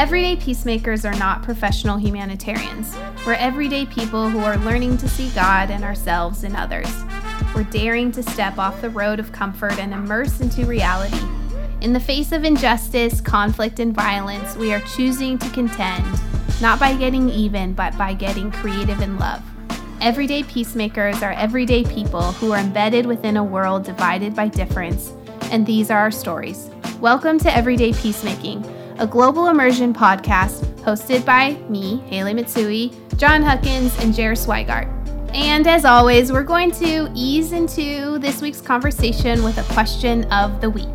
Everyday peacemakers are not professional humanitarians. We're everyday people who are learning to see God and ourselves in others. We're daring to step off the road of comfort and immerse into reality. In the face of injustice, conflict, and violence, we are choosing to contend, not by getting even, but by getting creative in love. Everyday peacemakers are everyday people who are embedded within a world divided by difference, and these are our stories. Welcome to Everyday Peacemaking, a global immersion podcast hosted by me, Haley Mitsui, John Huckins, and Jer Swigart. And as always, we're going to ease into this week's conversation with a question of the week.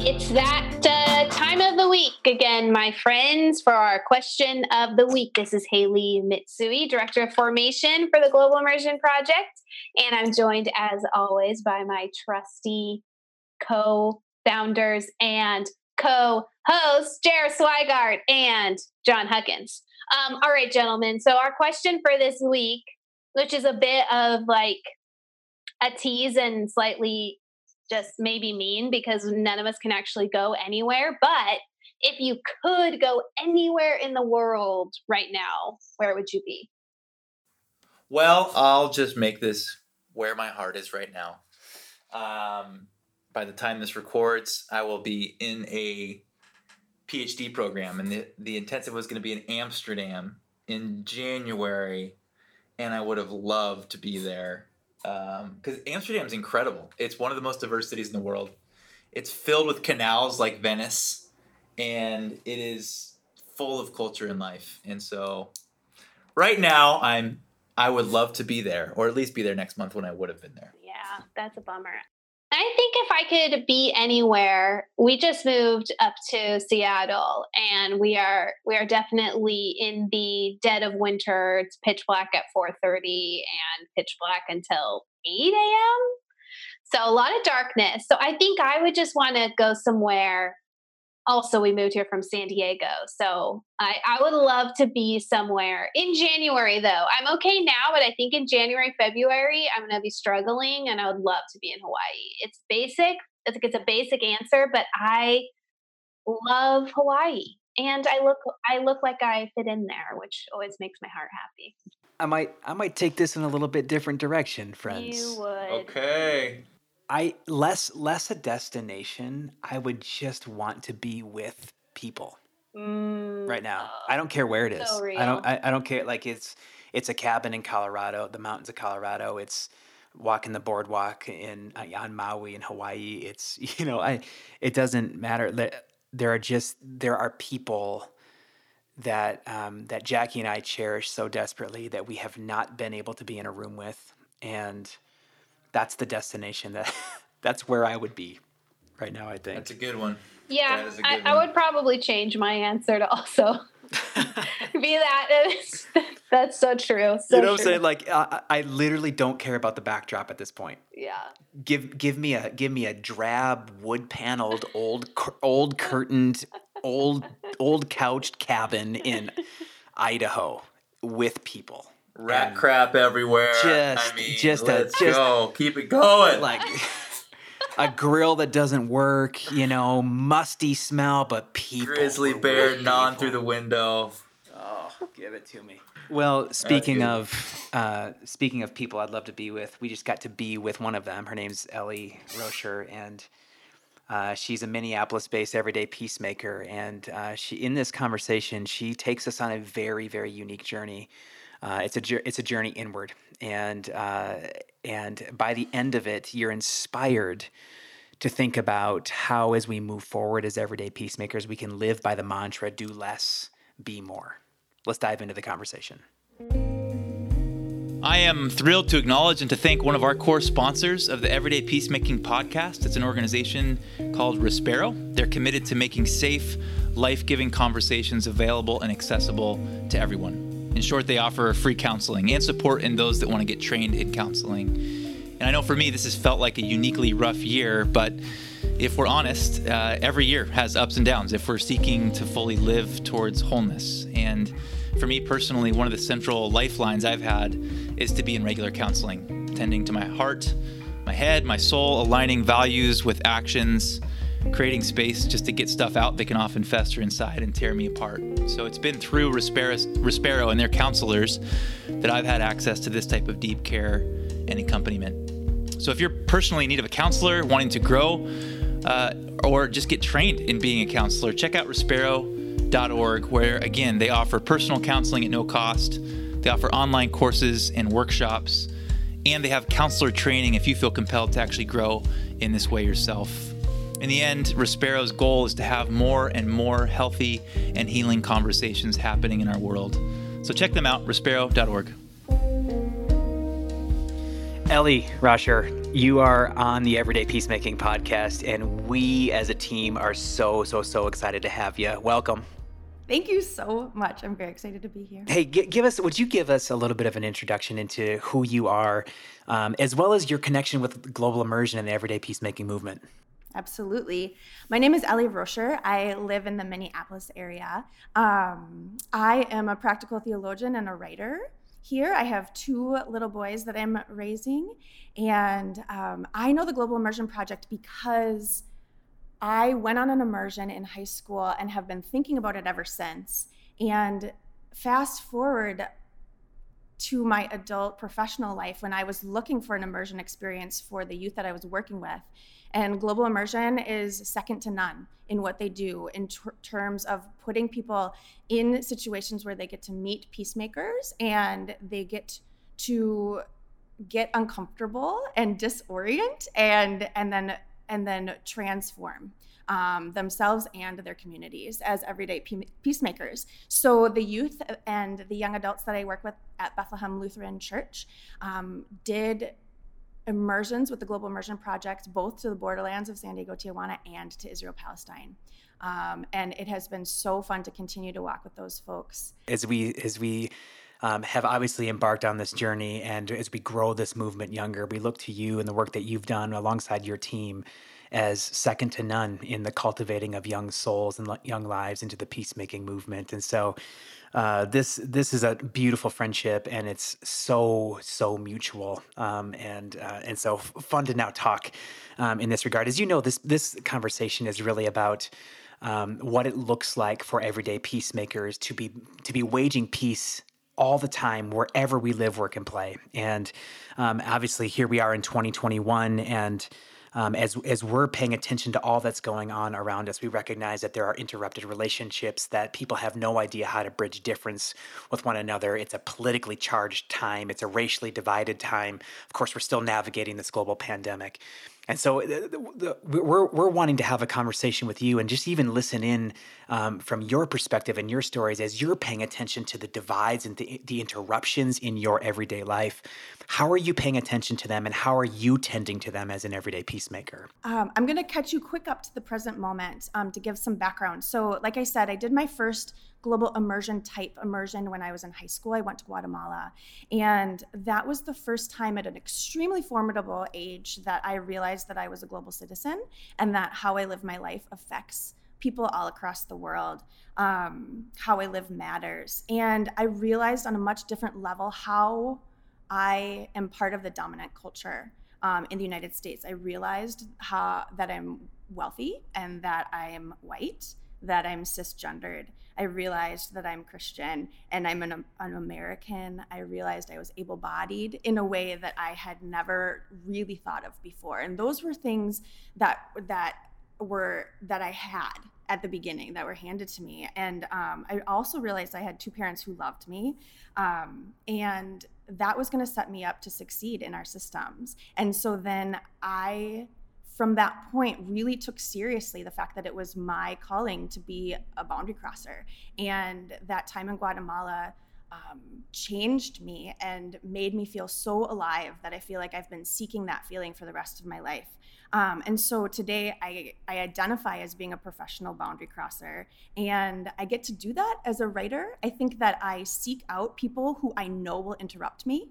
It's that uh, time of the week again, my friends, for our question of the week. This is Haley Mitsui, Director of Formation for the Global Immersion Project. And I'm joined, as always, by my trusty co founders and co hosts, Jared Swigart and John Huckins. Um, all right, gentlemen. So, our question for this week, which is a bit of like a tease and slightly just maybe mean because none of us can actually go anywhere. But if you could go anywhere in the world right now, where would you be? Well, I'll just make this where my heart is right now. Um, by the time this records, I will be in a PhD program, and the, the intensive was going to be in Amsterdam in January, and I would have loved to be there because um, Amsterdam's incredible. It's one of the most diverse cities in the world. It's filled with canals like Venice, and it is full of culture and life. And so, right now, I'm I would love to be there, or at least be there next month when I would have been there. Yeah, that's a bummer. I think if I could be anywhere, we just moved up to Seattle and we are we are definitely in the dead of winter. It's pitch black at 4:30 and pitch black until 8 a.m. So a lot of darkness. So I think I would just want to go somewhere also we moved here from San Diego. So I, I would love to be somewhere in January though. I'm okay now, but I think in January, February, I'm gonna be struggling and I would love to be in Hawaii. It's basic. I think it's a basic answer, but I love Hawaii. And I look I look like I fit in there, which always makes my heart happy. I might I might take this in a little bit different direction, friends. You would. Okay. I less less a destination. I would just want to be with people Mm, right now. I don't care where it is. So I don't. I, I don't care. Like it's it's a cabin in Colorado, the mountains of Colorado. It's walking the boardwalk in uh, on Maui in Hawaii. It's you know I. It doesn't matter. There- There are just there are people that um, that Jackie and I cherish so desperately that we have not been able to be in a room with, and that's the destination that that's where I would be right now. I think. That's a good one. Yeah, That is a I, good I one. would probably change my answer to also be that. That's so true. So you know what I'm saying? Like I, I I literally don't care about the backdrop at this point. Yeah. Give give me a give me a drab wood paneled old cur- old curtained old old couched cabin in Idaho with people. Rat And, crap everywhere. Just- I mean, just a- let's just- go. Keep it going. Like a grill that doesn't work, you know, musty smell, but people. grizzly bear with gnawing people. through the window. Oh, give it to me. Well, speaking of uh, speaking of people I'd love to be with, we just got to be with one of them. Her name's Ellie Roscher, and uh, she's a Minneapolis-based everyday peacemaker. And uh, she, in this conversation, she takes us on a very, very unique journey. Uh, it's a it's a journey inward, and uh, and by the end of it, you're inspired to think about how, as we move forward as everyday peacemakers, we can live by the mantra "Do less, be more." Let's dive into the conversation. I am thrilled to acknowledge and to thank one of our core sponsors of the Everyday Peacemaking podcast. It's an organization called Respero. They're committed to making safe, life giving conversations available and accessible to everyone. In short, they offer free counseling and support in those that want to get trained in counseling. And I know for me, this has felt like a uniquely rough year, but if we're honest, uh, every year has ups and downs if we're seeking to fully live towards wholeness. And for me personally, one of the central lifelines I've had is to be in regular counseling, tending to my heart, my head, my soul, aligning values with actions, creating space just to get stuff out that can often fester inside and tear me apart. So it's been through Respero and their counselors that I've had access to this type of deep care and accompaniment. So if you're personally in need of a counselor, wanting to grow, uh, or just get trained in being a counselor, check out Respero.org, where again, they offer personal counseling at no cost. They offer online courses and workshops, and they have counselor training if you feel compelled to actually grow in this way yourself. In the end, Respero's goal is to have more and more healthy and healing conversations happening in our world. So check them out, Respero.org. Ellie Roscher, you are on the Everyday Peacemaking podcast, and we as a team are so, so, so excited to have you. Welcome. Thank you so much. I'm very excited to be here. Hey, g- give us, would you give us a little bit of an introduction into who you are, um, as well as your connection with global immersion and the everyday peacemaking movement? Absolutely. My name is Ellie Roscher. I live in the Minneapolis area. Um, I am a practical theologian and a writer. Here, I have two little boys that I'm raising, and um, I know the Global Immersion Project because I went on an immersion in high school and have been thinking about it ever since. And fast forward to my adult professional life when I was looking for an immersion experience for the youth that I was working with. And global immersion is second to none in what they do in ter- terms of putting people in situations where they get to meet peacemakers and they get to get uncomfortable and disorient and and then and then transform um, themselves and their communities as everyday peacemakers. So, the youth and the young adults that I work with at Bethlehem Lutheran Church um, did immersions with the Global Immersion Project, both to the borderlands of San Diego, Tijuana, and to Israel, Palestine. Um, and it has been so fun to continue to walk with those folks. As we, as we, um, have obviously embarked on this journey. And as we grow this movement younger, we look to you and the work that you've done alongside your team as second to none in the cultivating of young souls and young lives into the peacemaking movement. And so, uh, this this is a beautiful friendship, and it's so so mutual, um, and uh, and so fun to now talk um, in this regard. As you know, this this conversation is really about. Um, what it looks like for everyday peacemakers to be to be waging peace all the time wherever we live, work, and play. And um, obviously, here we are in 2021, and um, as as we're paying attention to all that's going on around us, we recognize that there are interrupted relationships that people have no idea how to bridge difference with one another. It's a politically charged time. It's a racially divided time. Of course, we're still navigating this global pandemic. And so the, the, we're, we're wanting to have a conversation with you and just even listen in um, from your perspective and your stories as you're paying attention to the divides and the, the interruptions in your everyday life. How are you paying attention to them and how are you tending to them as an everyday peacemaker? Um, I'm going to catch you quick up to the present moment um, to give some background. So, like I said, I did my first global immersion type immersion when I was in high school. I went to Guatemala. And that was the first time at an extremely formidable age that I realized that I was a global citizen and that how I live my life affects people all across the world. Um, how I live matters. And I realized on a much different level how I am part of the dominant culture um, in the United States. I realized how, that I'm wealthy and that I am white, that I'm cisgendered, I realized that I'm Christian and I'm an, an American. I realized I was able bodied in a way that I had never really thought of before. And those were things that, that were, that I had at the beginning that were handed to me. And um, I also realized I had two parents who loved me. Um, and that was going to set me up to succeed in our systems. And so then I from that point really took seriously the fact that it was my calling to be a boundary crosser. And that time in guatemala um, changed me and made me feel so alive that i feel like i've been seeking that feeling for the rest of my life. Um, and so today I, I identify as being a professional boundary crosser and i get to do that as a writer. I think that i seek out people who i know will interrupt me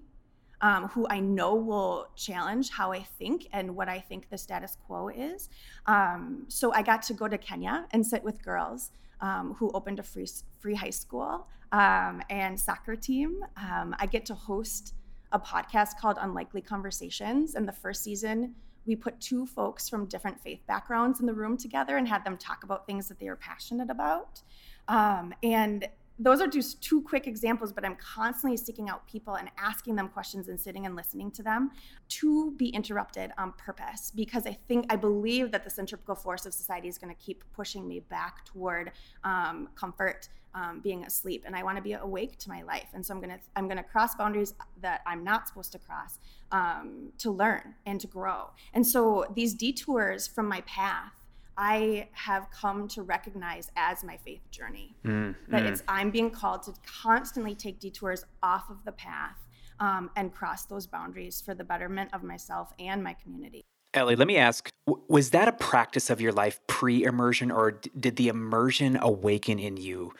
um, who I know will challenge how I think and what I think the status quo is. Um, so I got to go to Kenya and sit with girls um, who opened a free free high school um, and soccer team. Um, I get to host a podcast called Unlikely Conversations. And the first season, we put two folks from different faith backgrounds in the room together and had them talk about things that they were passionate about. Um, and those are just two quick examples, but I'm constantly seeking out people and asking them questions and sitting and listening to them to be interrupted on purpose because I think I believe that the centripetal force of society is going to keep pushing me back toward um, comfort, um, being asleep, and I want to be awake to my life. And so I'm gonna I'm gonna cross boundaries that I'm not supposed to cross um, to learn and to grow. And so these detours from my path I have come to recognize as my faith journey. Mm, that mm. it's I'm being called to constantly take detours off of the path um, and cross those boundaries for the betterment of myself and my community. Ellie, let me ask: Was that a practice of your life pre-immersion, or did the immersion awaken in you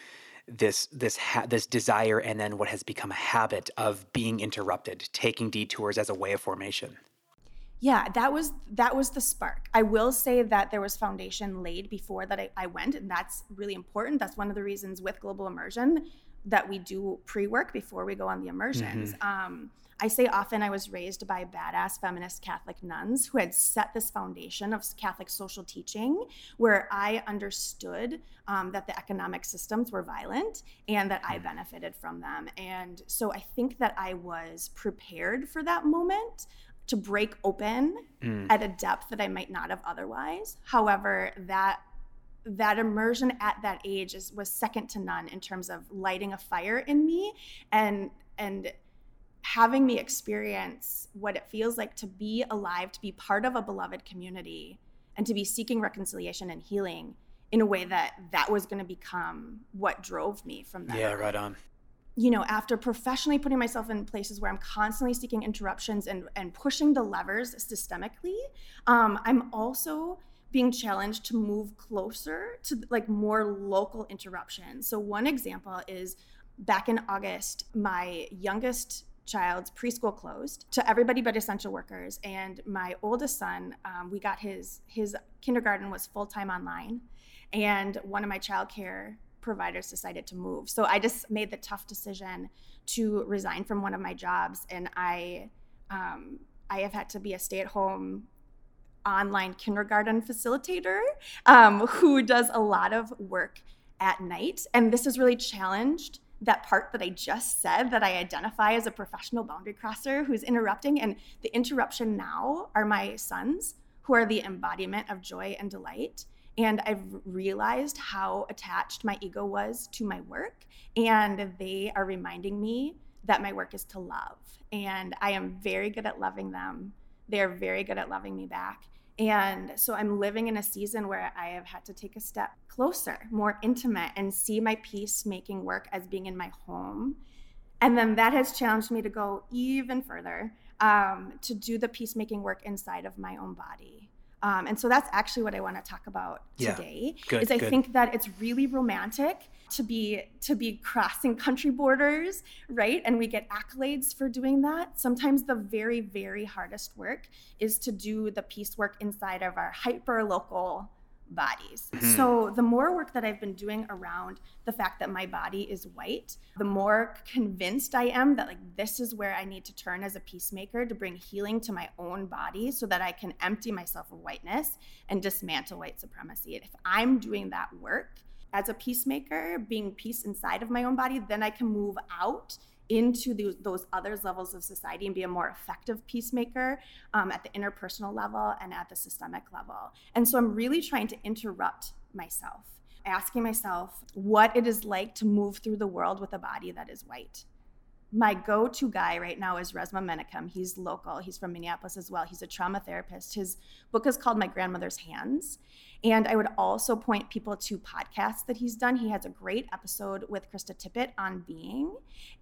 this this ha- this desire, and then what has become a habit of being interrupted, taking detours as a way of formation? Yeah that was that was the spark i will say that there was foundation laid before that I, I, went and that's really important that's one of the reasons with global immersion that we do pre-work before we go on the immersions mm-hmm. um, i say often i was raised by badass feminist catholic nuns who had set this foundation of catholic social teaching where i understood um, that the economic systems were violent and that i mm. benefited from them and so i think that i was prepared for that moment to break open mm. at a depth that I might not have otherwise. However, that that immersion at that age is, was second to none in terms of lighting a fire in me and and having me experience what it feels like to be alive, to be part of a beloved community, and to be seeking reconciliation and healing in a way that that was going to become what drove me from that. Yeah, right on you know, after professionally putting myself in places where I'm constantly seeking interruptions and, and pushing the levers systemically, um, I'm also being challenged to move closer to like more local interruptions. So, one example is back in August, my youngest child's preschool closed to everybody but essential workers and my oldest son um, we got his his kindergarten was full-time online and one of my childcare providers decided to move. So I just made the tough decision to resign from one of my jobs, and I um, I have had to be a stay at home online kindergarten facilitator um, who does a lot of work at night, and this has really challenged that part that I just said that I identify as a professional boundary crosser who's interrupting. And the interruption now are my sons, who are the embodiment of joy and delight. And I've realized how attached my ego was to my work. And they are reminding me that my work is to love. And I am very good at loving them. They're very good at loving me back. And so I'm living in a season where I have had to take a step closer, more intimate, and see my peacemaking work as being in my home. And then that has challenged me to go even further um, to do the peacemaking work inside of my own body. Um, and so that's actually what I want to talk about yeah. today. Good, is I good. think that it's really romantic to be to be crossing country borders, right? And we get accolades for doing that. Sometimes the very very hardest work is to do the peace work inside of our hyper local bodies. Mm-hmm. So, the more work that I've been doing around the fact that my body is white, the more convinced I am that like this is where I need to turn as a peacemaker to bring healing to my own body so that I can empty myself of whiteness and dismantle white supremacy. And if I'm doing that work as a peacemaker, being peace inside of my own body, then I can move out into the, those other levels of society and be a more effective peacemaker um, at the interpersonal level and at the systemic level. And so I'm really trying to interrupt myself, asking myself what it is like to move through the world with a body that is white my go-to guy right now is Resmaa Menakem. He's local. He's from Minneapolis as well. He's a trauma therapist. His book is called My Grandmother's Hands. And I would also point people to podcasts that he's done. He has a great episode with Krista Tippett on being.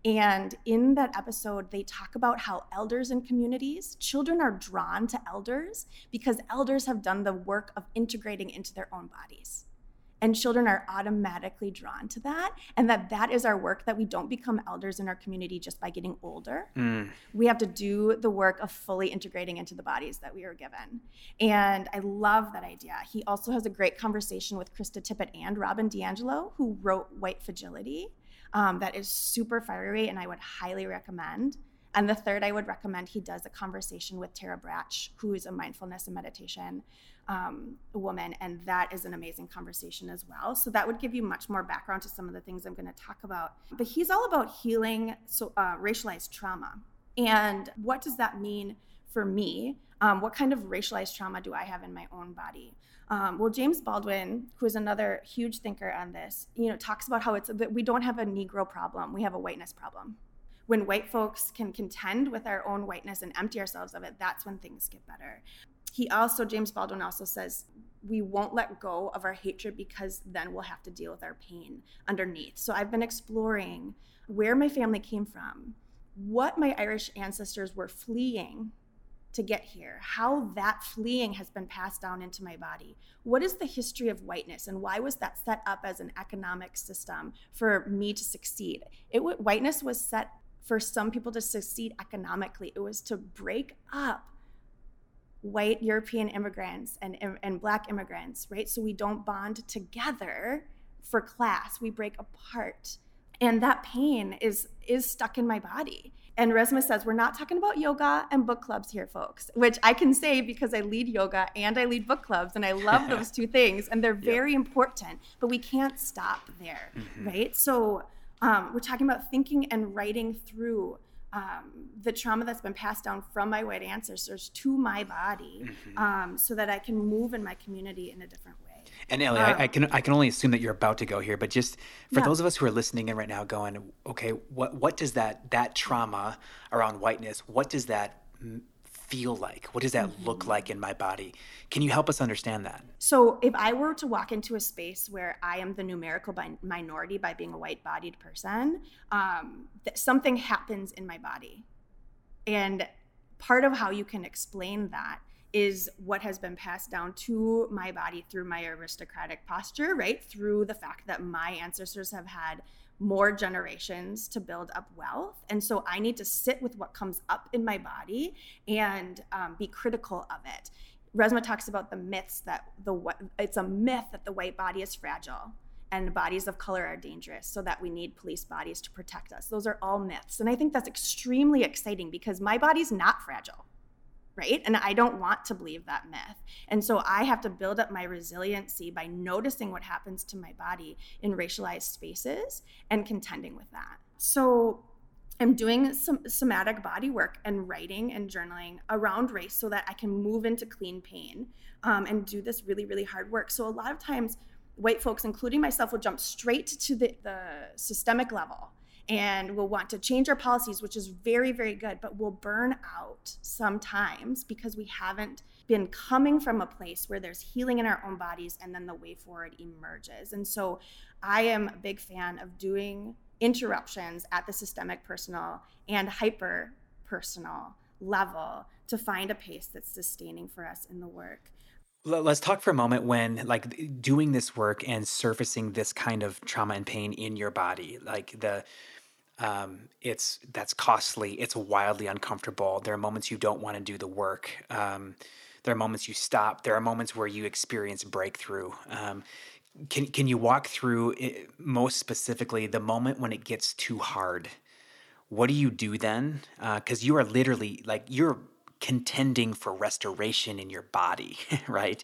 And in that episode, they talk about how elders in communities, children are drawn to elders because elders have done the work of integrating into their own bodies and children are automatically drawn to that and that that is our work that we don't become elders in our community just by getting older. Mm. we have to do the work of fully integrating into the bodies that we are given. And i love that idea. He also has a great conversation with krista tippett and robin diangelo who wrote white fragility um, that is super fiery and i would highly recommend. And the third, I would recommend he does a conversation with Tara Brach, who is a mindfulness and meditation um, woman, and that is an amazing conversation as well. So that would give you much more background to some of the things I'm going to talk about. But he's all about healing so uh, racialized trauma, and what does that mean for me? Um, what kind of racialized trauma do I have in my own body? Um, well, James Baldwin, who is another huge thinker on this, you know, talks about how it's that we don't have a Negro problem, we have a whiteness problem. When white folks can contend with our own whiteness and empty ourselves of it, that's when things get better. He also, James Baldwin also says, we won't let go of our hatred because then we'll have to deal with our pain underneath. So I've been exploring where my family came from, what my Irish ancestors were fleeing to get here, how that fleeing has been passed down into my body. What is the history of whiteness and why was that set up as an economic system for me to succeed? It whiteness was set for some people to succeed economically. It was to break up white European immigrants and, and black immigrants, right? So we don't bond together for class, we break apart. And that pain is is stuck in my body. And Resmaa says, we're not talking about yoga and book clubs here, folks, which I can say because I lead yoga and I lead book clubs and I love those two things and they're very yep. important, but we can't stop there, mm-hmm. right? So um, we're talking about thinking and writing through um, the trauma that's been passed down from my white ancestors to my body mm-hmm. um, so that I can move in my community in a different way. And Ellie, um, I, I, can I can only assume that you're about to go here, but just for yeah. those of us who are listening in right now, going, okay, what what does that that trauma around whiteness? What does that feel like? What does that mm-hmm. look like in my body? Can you help us understand that? So, if I were to walk into a space where I am the numerical minority by being a white-bodied person, um, th- something happens in my body, and part of how you can explain that is what has been passed down to my body through my aristocratic posture, right? Through the fact that my ancestors have had more generations to build up wealth. And so I need to sit with what comes up in my body and um, be critical of it. Resmaa talks about the myths that the it's a myth that the white body is fragile and bodies of color are dangerous so that we need police bodies to protect us. Those are all myths. And I think that's extremely exciting because my body's not fragile right? And I don't want to believe that myth. And so I have to build up my resiliency by noticing what happens to my body in racialized spaces and contending with that. So I'm doing some somatic body work and writing and journaling around race so that I can move into clean pain um, and do this really, really hard work. So a lot of times, white folks, including myself, will jump straight to the, the systemic level and we'll want to change our policies, which is very, very good, but we'll burn out sometimes because we haven't been coming from a place where there's healing in our own bodies and then the way forward emerges. And so I am a big fan of doing interruptions at the systemic personal and hyper personal level to find a pace that's sustaining for us in the work let's talk for a moment when like doing this work and surfacing this kind of trauma and pain in your body like the um, it's that's costly. It's wildly uncomfortable. There are moments you don't want to do the work. Um, there are moments you stop. There are moments where you experience breakthrough. Um, can can you walk through it, most specifically the moment when it gets too hard? What do you do then? Because uh, you are literally like you're contending for restoration in your body, right?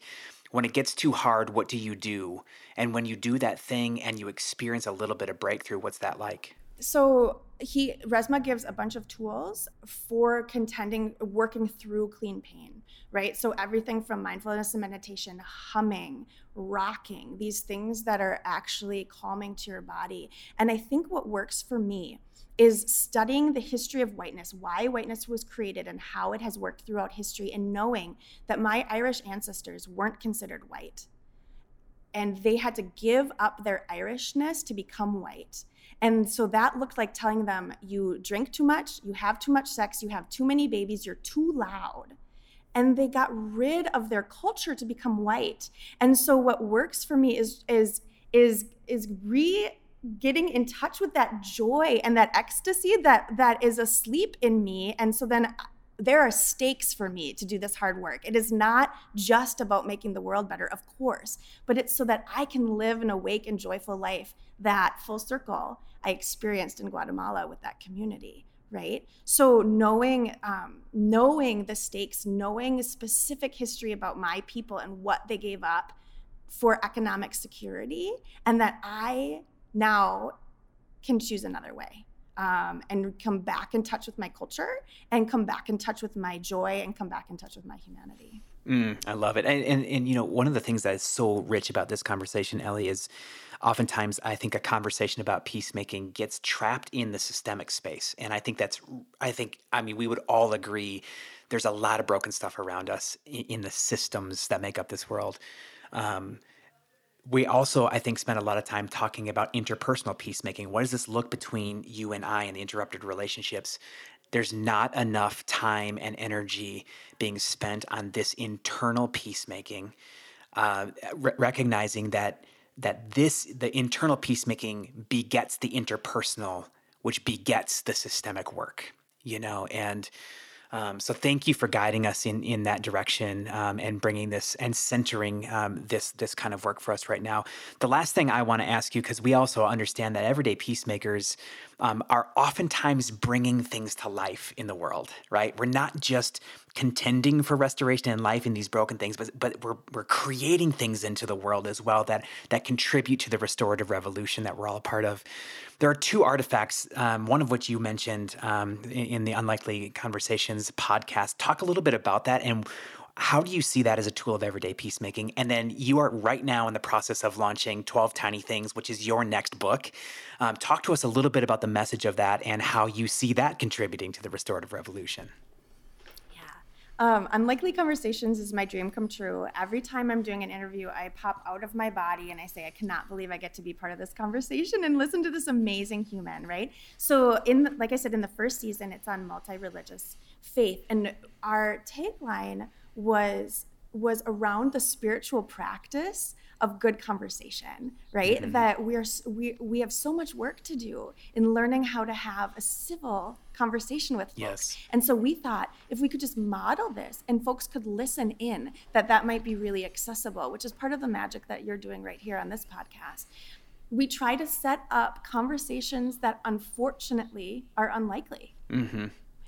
When it gets too hard, what do you do? And when you do that thing and you experience a little bit of breakthrough, what's that like? So he Resmaa gives a bunch of tools for contending working through clean pain right? So everything from mindfulness and meditation humming rocking these things that are actually calming to your body. And i think what works for me is studying the history of whiteness why whiteness was created and how it has worked throughout history and knowing that my irish ancestors weren't considered white. And they had to give up their irishness to become white and so that looked like telling them, you drink too much, you have too much sex, you have too many babies, you're too loud. And they got rid of their culture to become white. And so what works for me is is is is re getting in touch with that joy and that ecstasy that that is asleep in me and so then uh, there are stakes for me to do this hard work. It is not just about making the world better, of course, but it's so that I can live an awake and joyful life that full circle I experienced in Guatemala with that community, right? So knowing um, knowing the stakes, knowing a specific history about my people and what they gave up for economic security, and that I now can choose another way. Um, and come back in touch with my culture and come back in touch with my joy and come back in touch with my humanity. Mm, I love it. And, and, and, you know, one of the things that is so rich about this conversation, Ellie, is oftentimes I think a conversation about peacemaking gets trapped in the systemic space. And I think that's, I think, I mean, we would all agree there's a lot of broken stuff around us in, in the systems that make up this world. Um, we also, I think, spend a lot of time talking about interpersonal peacemaking. What does this look between you and I and the interrupted relationships? There's not enough time and energy being spent on this internal peacemaking, uh, re- recognizing that that this the internal peacemaking begets the interpersonal which begets the systemic work you know and um, so thank you for guiding us in in that direction um, and bringing this and centering um, this this kind of work for us right now. The last thing I want to ask you because we also understand that everyday peacemakers um, are oftentimes bringing things to life in the world. Right? We're not just contending for restoration and life in these broken things, but but we're we're creating things into the world as well that that contribute to the restorative revolution that we're all a part of. There are two artifacts, um, one of which you mentioned um, in, in the Unlikely Conversations podcast. Talk a little bit about that and how do you see that as a tool of everyday peacemaking? And then you are right now in the process of launching 12 Tiny Things, which is your next book. Um, talk to us a little bit about the message of that and how you see that contributing to the restorative revolution. Yeah. Um, Unlikely Conversations is my dream come true. Every time I'm doing an interview, I pop out of my body and I say, I cannot believe I get to be part of this conversation and listen to this amazing human, right? So, in like I said, in the first season, it's on multi-religious faith, and our tagline was was around the spiritual practice of good conversation, right? Mm-hmm. That we're we we have so much work to do in learning how to have a civil conversation with folks. Yes. And so we thought if we could just model this and folks could listen in, that that might be really accessible, which is part of the magic that you're doing right here on this podcast. We try to set up conversations that unfortunately are unlikely. Mm-hmm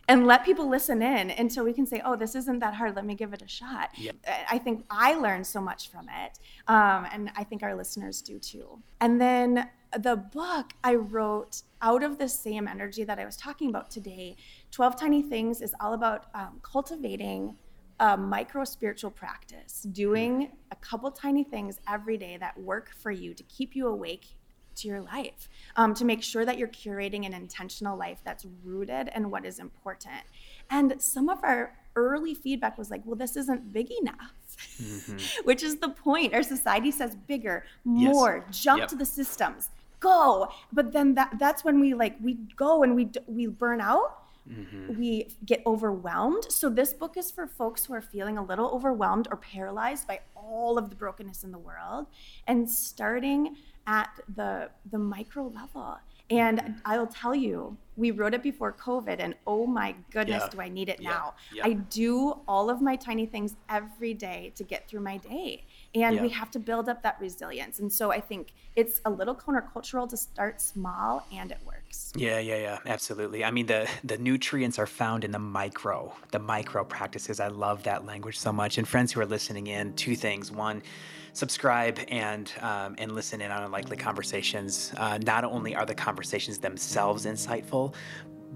and let people listen in until we can say, oh, this isn't that hard. Let me give it a shot. Yep. I think I learned so much from it. Um, and I think our listeners do too. And then the book I wrote out of the same energy that I was talking about today 12 Tiny Things is all about um, cultivating a micro spiritual practice, doing a couple tiny things every day that work for you to keep you awake to your life um, to make sure that you're curating an intentional life that's rooted in what is important. And some of our early feedback was like, well, this isn't big enough, mm-hmm. which is the point. Our society says bigger, more, yes. jump yep. to the systems, go. But then that, that's when we like, we go and we, we burn out. Mm-hmm. We get overwhelmed. So, this book is for folks who are feeling a little overwhelmed or paralyzed by all of the brokenness in the world and starting at the the micro level. And mm-hmm. I'll tell you, we wrote it before COVID, and oh my goodness, yeah. do I need it yeah. now? Yeah. I do all of my tiny things every day to get through my day. And we have to build up that resilience. And so I think it's a little countercultural to start small and it works. Yeah, yeah, yeah, absolutely. I mean, the the nutrients are found in the micro, the micro practices. I love that language so much. And friends who are listening in, two things. One, subscribe and um, and listen in on unlikely conversations. Uh, not only are the conversations themselves insightful,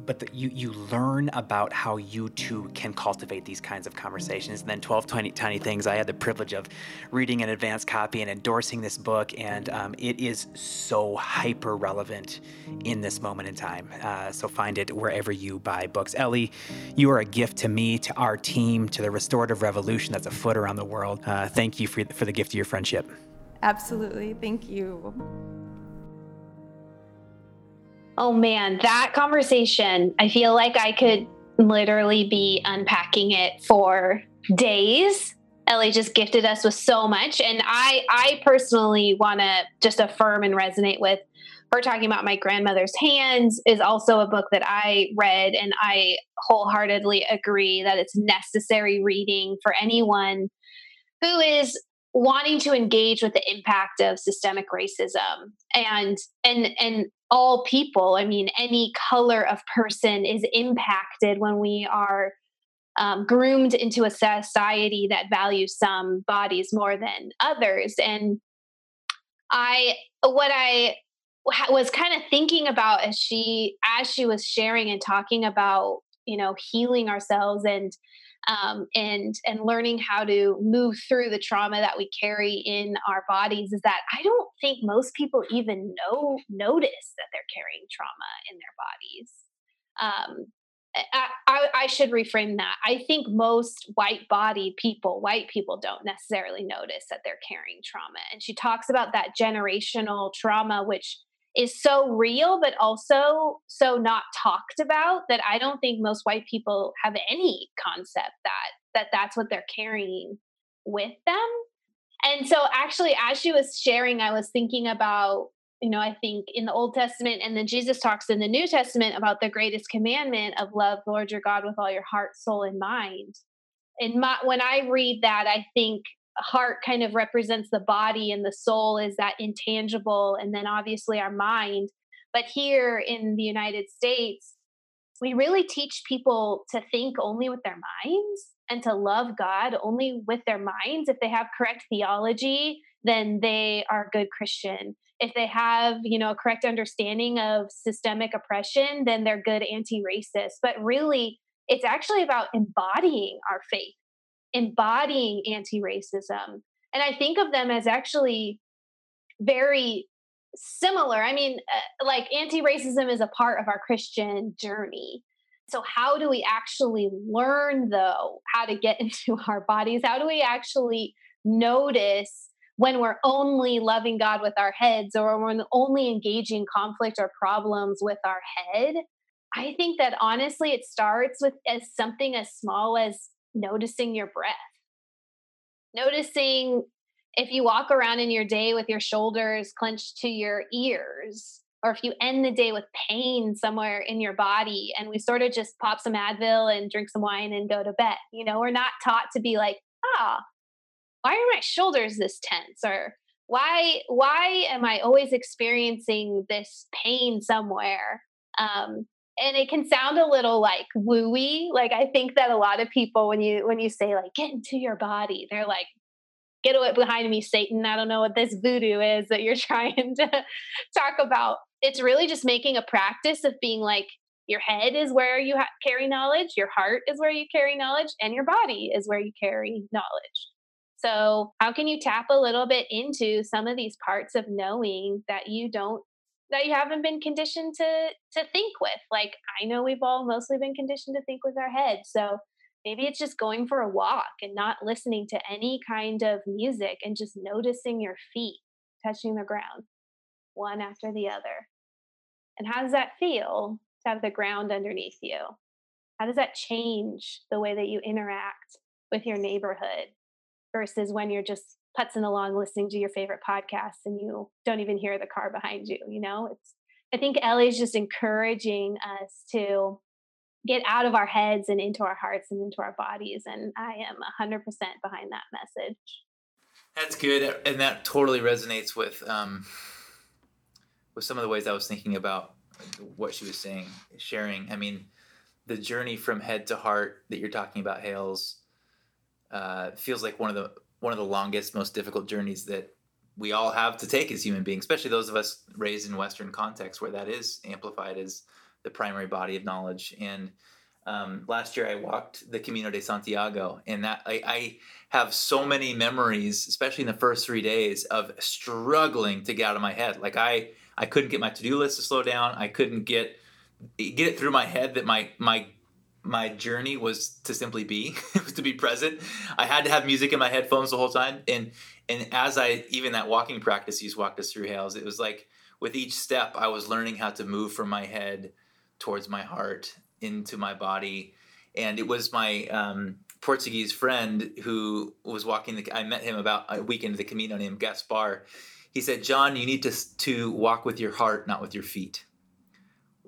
but the, you you learn about how you too can cultivate these kinds of conversations. And then 12 tiny, tiny things. I had the privilege of reading an advanced copy and endorsing this book, and um, it is so hyper relevant in this moment in time. Uh, so find it wherever you buy books. Ellie, you are a gift to me, to our team, to the restorative revolution that's afoot around the world. Uh, thank you for for the gift of your friendship. Absolutely, thank you. Oh man, that conversation, I feel like I could literally be unpacking it for days. Ellie just gifted us with so much and I I personally want to just affirm and resonate with her talking about my grandmother's hands is also a book that I read and I wholeheartedly agree that it's necessary reading for anyone who is wanting to engage with the impact of systemic racism and and and all people. I mean, any color of person is impacted when we are um, groomed into a society that values some bodies more than others. And I, what I was kind of thinking about as she, as she was sharing and talking about, you know, healing ourselves and um, and and learning how to move through the trauma that we carry in our bodies is that I don't think most people even know notice that they're carrying trauma in their bodies. Um, I, I, I, should reframe that. I think most white bodied people, white people, don't necessarily notice that they're carrying trauma. And she talks about that generational trauma, which is so real but also so not talked about that i don't think most white people have any concept that that that's what they're carrying with them. And so actually as she was sharing i was thinking about you know i think in the old testament and then jesus talks in the new testament about the greatest commandment of love lord your god with all your heart soul and mind. And my, when i read that i think heart kind of represents the body and the soul is that intangible and then obviously our mind. But here in the united states we really teach people to think only with their minds and to love god only with their minds. If they have correct theology then they are a good christian. If they have you know a correct understanding of systemic oppression then they're good anti-racist. But really it's actually about embodying our faith embodying anti racism. And I think of them as actually very similar. I mean, uh, like anti racism is a part of our Christian journey. So, how do we actually learn, though, how to get into our bodies? How do we actually notice when we're only loving God with our heads or when we're only engaging conflict or problems with our head? I think that honestly, it starts with as something as small as noticing your breath. Noticing if you walk around in your day with your shoulders clenched to your ears, or if you end the day with pain somewhere in your body and we sort of just pop some Advil and drink some wine and go to bed. You know, we're not taught to be like, ah, why are my shoulders this tense? Or why why am I always experiencing this pain somewhere? Um, and it can sound a little like wooey. Like I think that a lot of people when you when you say like get into your body, they're like, get away behind me, Satan. I don't know what this voodoo is that you're trying to talk about. It's really just making a practice of being like your head is where you ha- carry knowledge, your heart is where you carry knowledge, and your body is where you carry knowledge. So, how can you tap a little bit into some of these parts of knowing that you don't that you haven't been conditioned to to think with like i know we've all mostly been conditioned to think with our heads so maybe it's just going for a walk and not listening to any kind of music and just noticing your feet touching the ground one after the other. And how does that feel to have the ground underneath you? How does that change the way that you interact with your neighborhood versus when you're just putzing along listening to your favorite podcasts and you don't even hear the car behind you you know? It's i think ellie's just encouraging us to get out of our heads and into our hearts and into our bodies and i am 100% behind that message. That's good and that totally resonates with um with some of the ways i was thinking about what she was saying sharing. I mean the journey from head to heart that you're talking about hales uh, feels like one of the one of the longest, most difficult journeys that we all have to take as human beings, especially those of us raised in Western context where that is amplified as the primary body of knowledge. And um, last year I walked the Camino de Santiago, and that I, I, have so many memories, especially in the first three days, of struggling to get out of my head. Like I, I couldn't get my to-do list to slow down. I couldn't get get it through my head that my my my journey was to simply be to be present. I had to have music in my headphones the whole time. And and as i even that walking practice you walked us through hales it was like with each step i was learning how to move from my head towards my heart into my body. And it was my um, portuguese friend who was walking the i met him about a week into the camino named gaspar. He said john you need to to walk with your heart not with your feet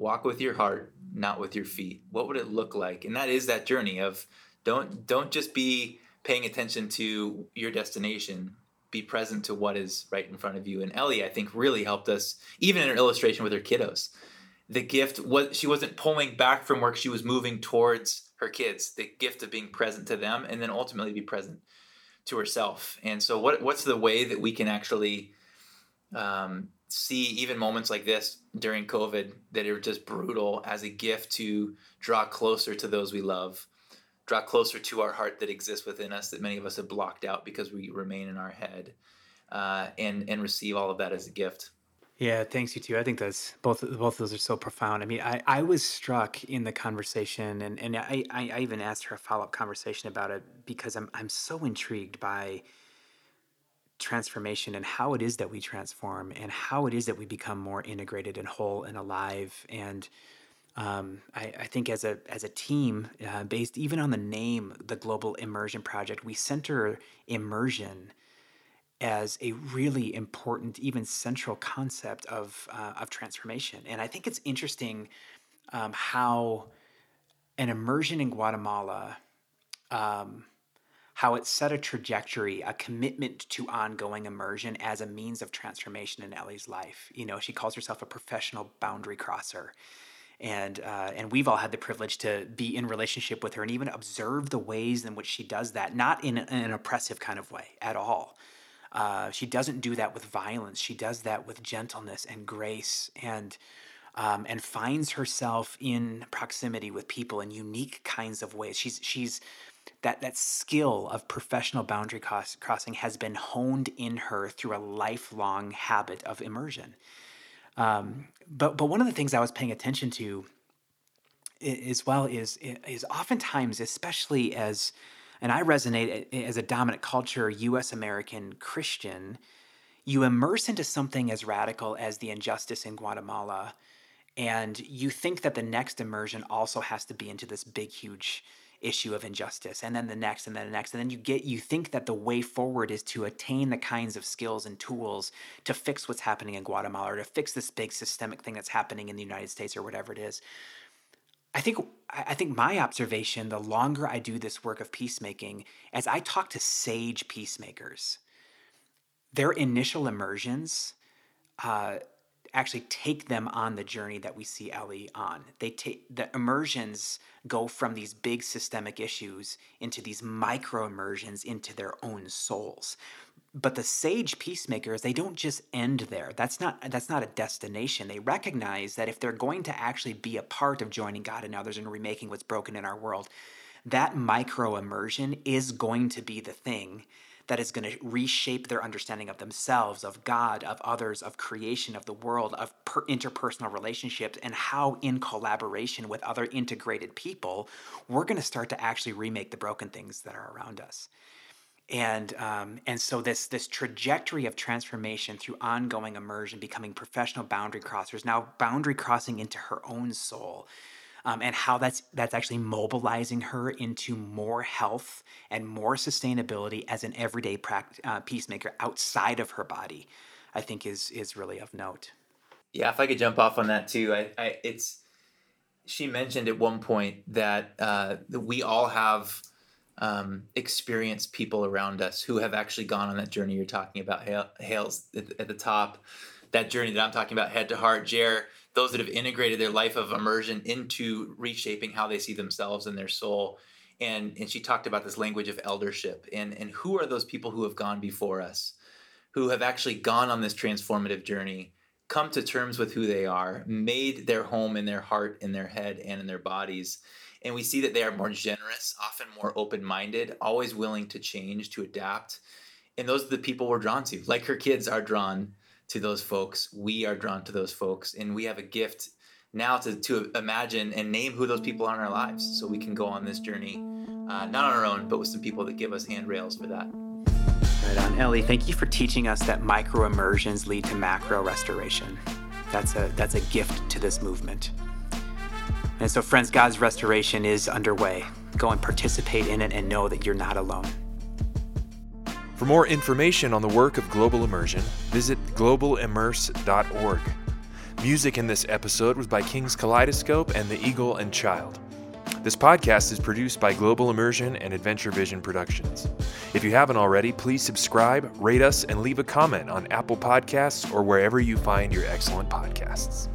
walk with your heart not with your feet what would it look like and that is that journey of don't don't just be paying attention to your destination be present to what is right in front of you. And Ellie, I think, really helped us, even in her illustration with her kiddos. The gift was she wasn't pulling back from work; she was moving towards her kids. The gift of being present to them, and then ultimately be present to herself. And so, what what's the way that we can actually um, see even moments like this during COVID that are just brutal as a gift to draw closer to those we love, draw closer to our heart that exists within us that many of us have blocked out because we remain in our head, uh, and and receive all of that as a gift. Yeah, thanks you too. I think those both both those are so profound. I mean, I, I was struck in the conversation, and and I, I even asked her a follow up conversation about it because I'm I'm so intrigued by transformation and how it is that we transform and how it is that we become more integrated and whole and alive. And um, I, I, think as a as a team, uh, based even on the name, the Global Immersion Project, we center immersion as a really important, even central concept of uh, of transformation. And I think it's interesting um, how an immersion in Guatemala, um, how it set a trajectory, a commitment to ongoing immersion as a means of transformation in Ellie's life. You know, she calls herself a professional boundary crosser. And, uh, and we've all had the privilege to be in relationship with her and even observe the ways in which she does that, not in an oppressive kind of way at all, uh, she doesn't do that with violence. She does that with gentleness and grace and um, and finds herself in proximity with people in unique kinds of ways. She's she's that that skill of professional boundary cross, crossing has been honed in her through a lifelong habit of immersion. Um, but but one of the things I was paying attention to as well is is oftentimes, especially as and I resonate as a dominant culture, US American Christian, you immerse into something as radical as the injustice in Guatemala, and you think that the next immersion also has to be into this big, huge issue of injustice and then the next and then the next and then you get you think that the way forward is to attain the kinds of skills and tools to fix what's happening in Guatemala or to fix this big systemic thing that's happening in the United States or whatever it is. I think I think my observation, the longer I do this work of peacemaking, as I talk to sage peacemakers, their initial immersions uh, actually take them on the journey that we see Ellie on. They take the immersions go from these big systemic issues into these micro immersions into their own souls. But the sage peacemakers they don't just end there. That's not that's not a destination. They recognize that if they're going to actually be a part of joining god and others and remaking what's broken in our world that micro immersion is going to be the thing that is going to reshape their understanding of themselves of god of others of creation of the world of per- interpersonal relationships and how in collaboration with other integrated people we're going to start to actually remake the broken things that are around us. And um, and so this this trajectory of transformation through ongoing immersion, becoming professional boundary crossers, now boundary crossing into her own soul, um, and how that's that's actually mobilizing her into more health and more sustainability as an everyday pract- uh, peacemaker outside of her body, I think is is really of note. Yeah, if I could jump off on that too, I, I it's she mentioned at one point that uh, we all have um, experienced people around us who have actually gone on that journey you're talking about. Hales at, at the top, that journey that I'm talking about, head to heart. Jer, those that have integrated their life of immersion into reshaping how they see themselves and their soul. And, and she talked about this language of eldership and, and who are those people who have gone before us, who have actually gone on this transformative journey, come to terms with who they are, made their home in their heart, in their head, and in their bodies and we see that they are more generous, often more open minded, always willing to change, to adapt. And those are the people we're drawn to. Like her kids are drawn to those folks. We are drawn to those folks. And we have a gift now to, to imagine and name who those people are in our lives so we can go on this journey, uh, not on our own, but with some people that give us handrails for that. Right on. Ellie, thank you for teaching us that micro immersions lead to macro restoration. That's a, that's a gift to this movement. And so, friends, God's restoration is underway. Go and participate in it and know that you're not alone. For more information on the work of Global Immersion, visit globalimmerse.org. Music in this episode was by King's Kaleidoscope and the Eagle and Child. This podcast is produced by Global Immersion and Adventure Vision Productions. If you haven't already, please subscribe, rate us, and leave a comment on Apple Podcasts or wherever you find your excellent podcasts.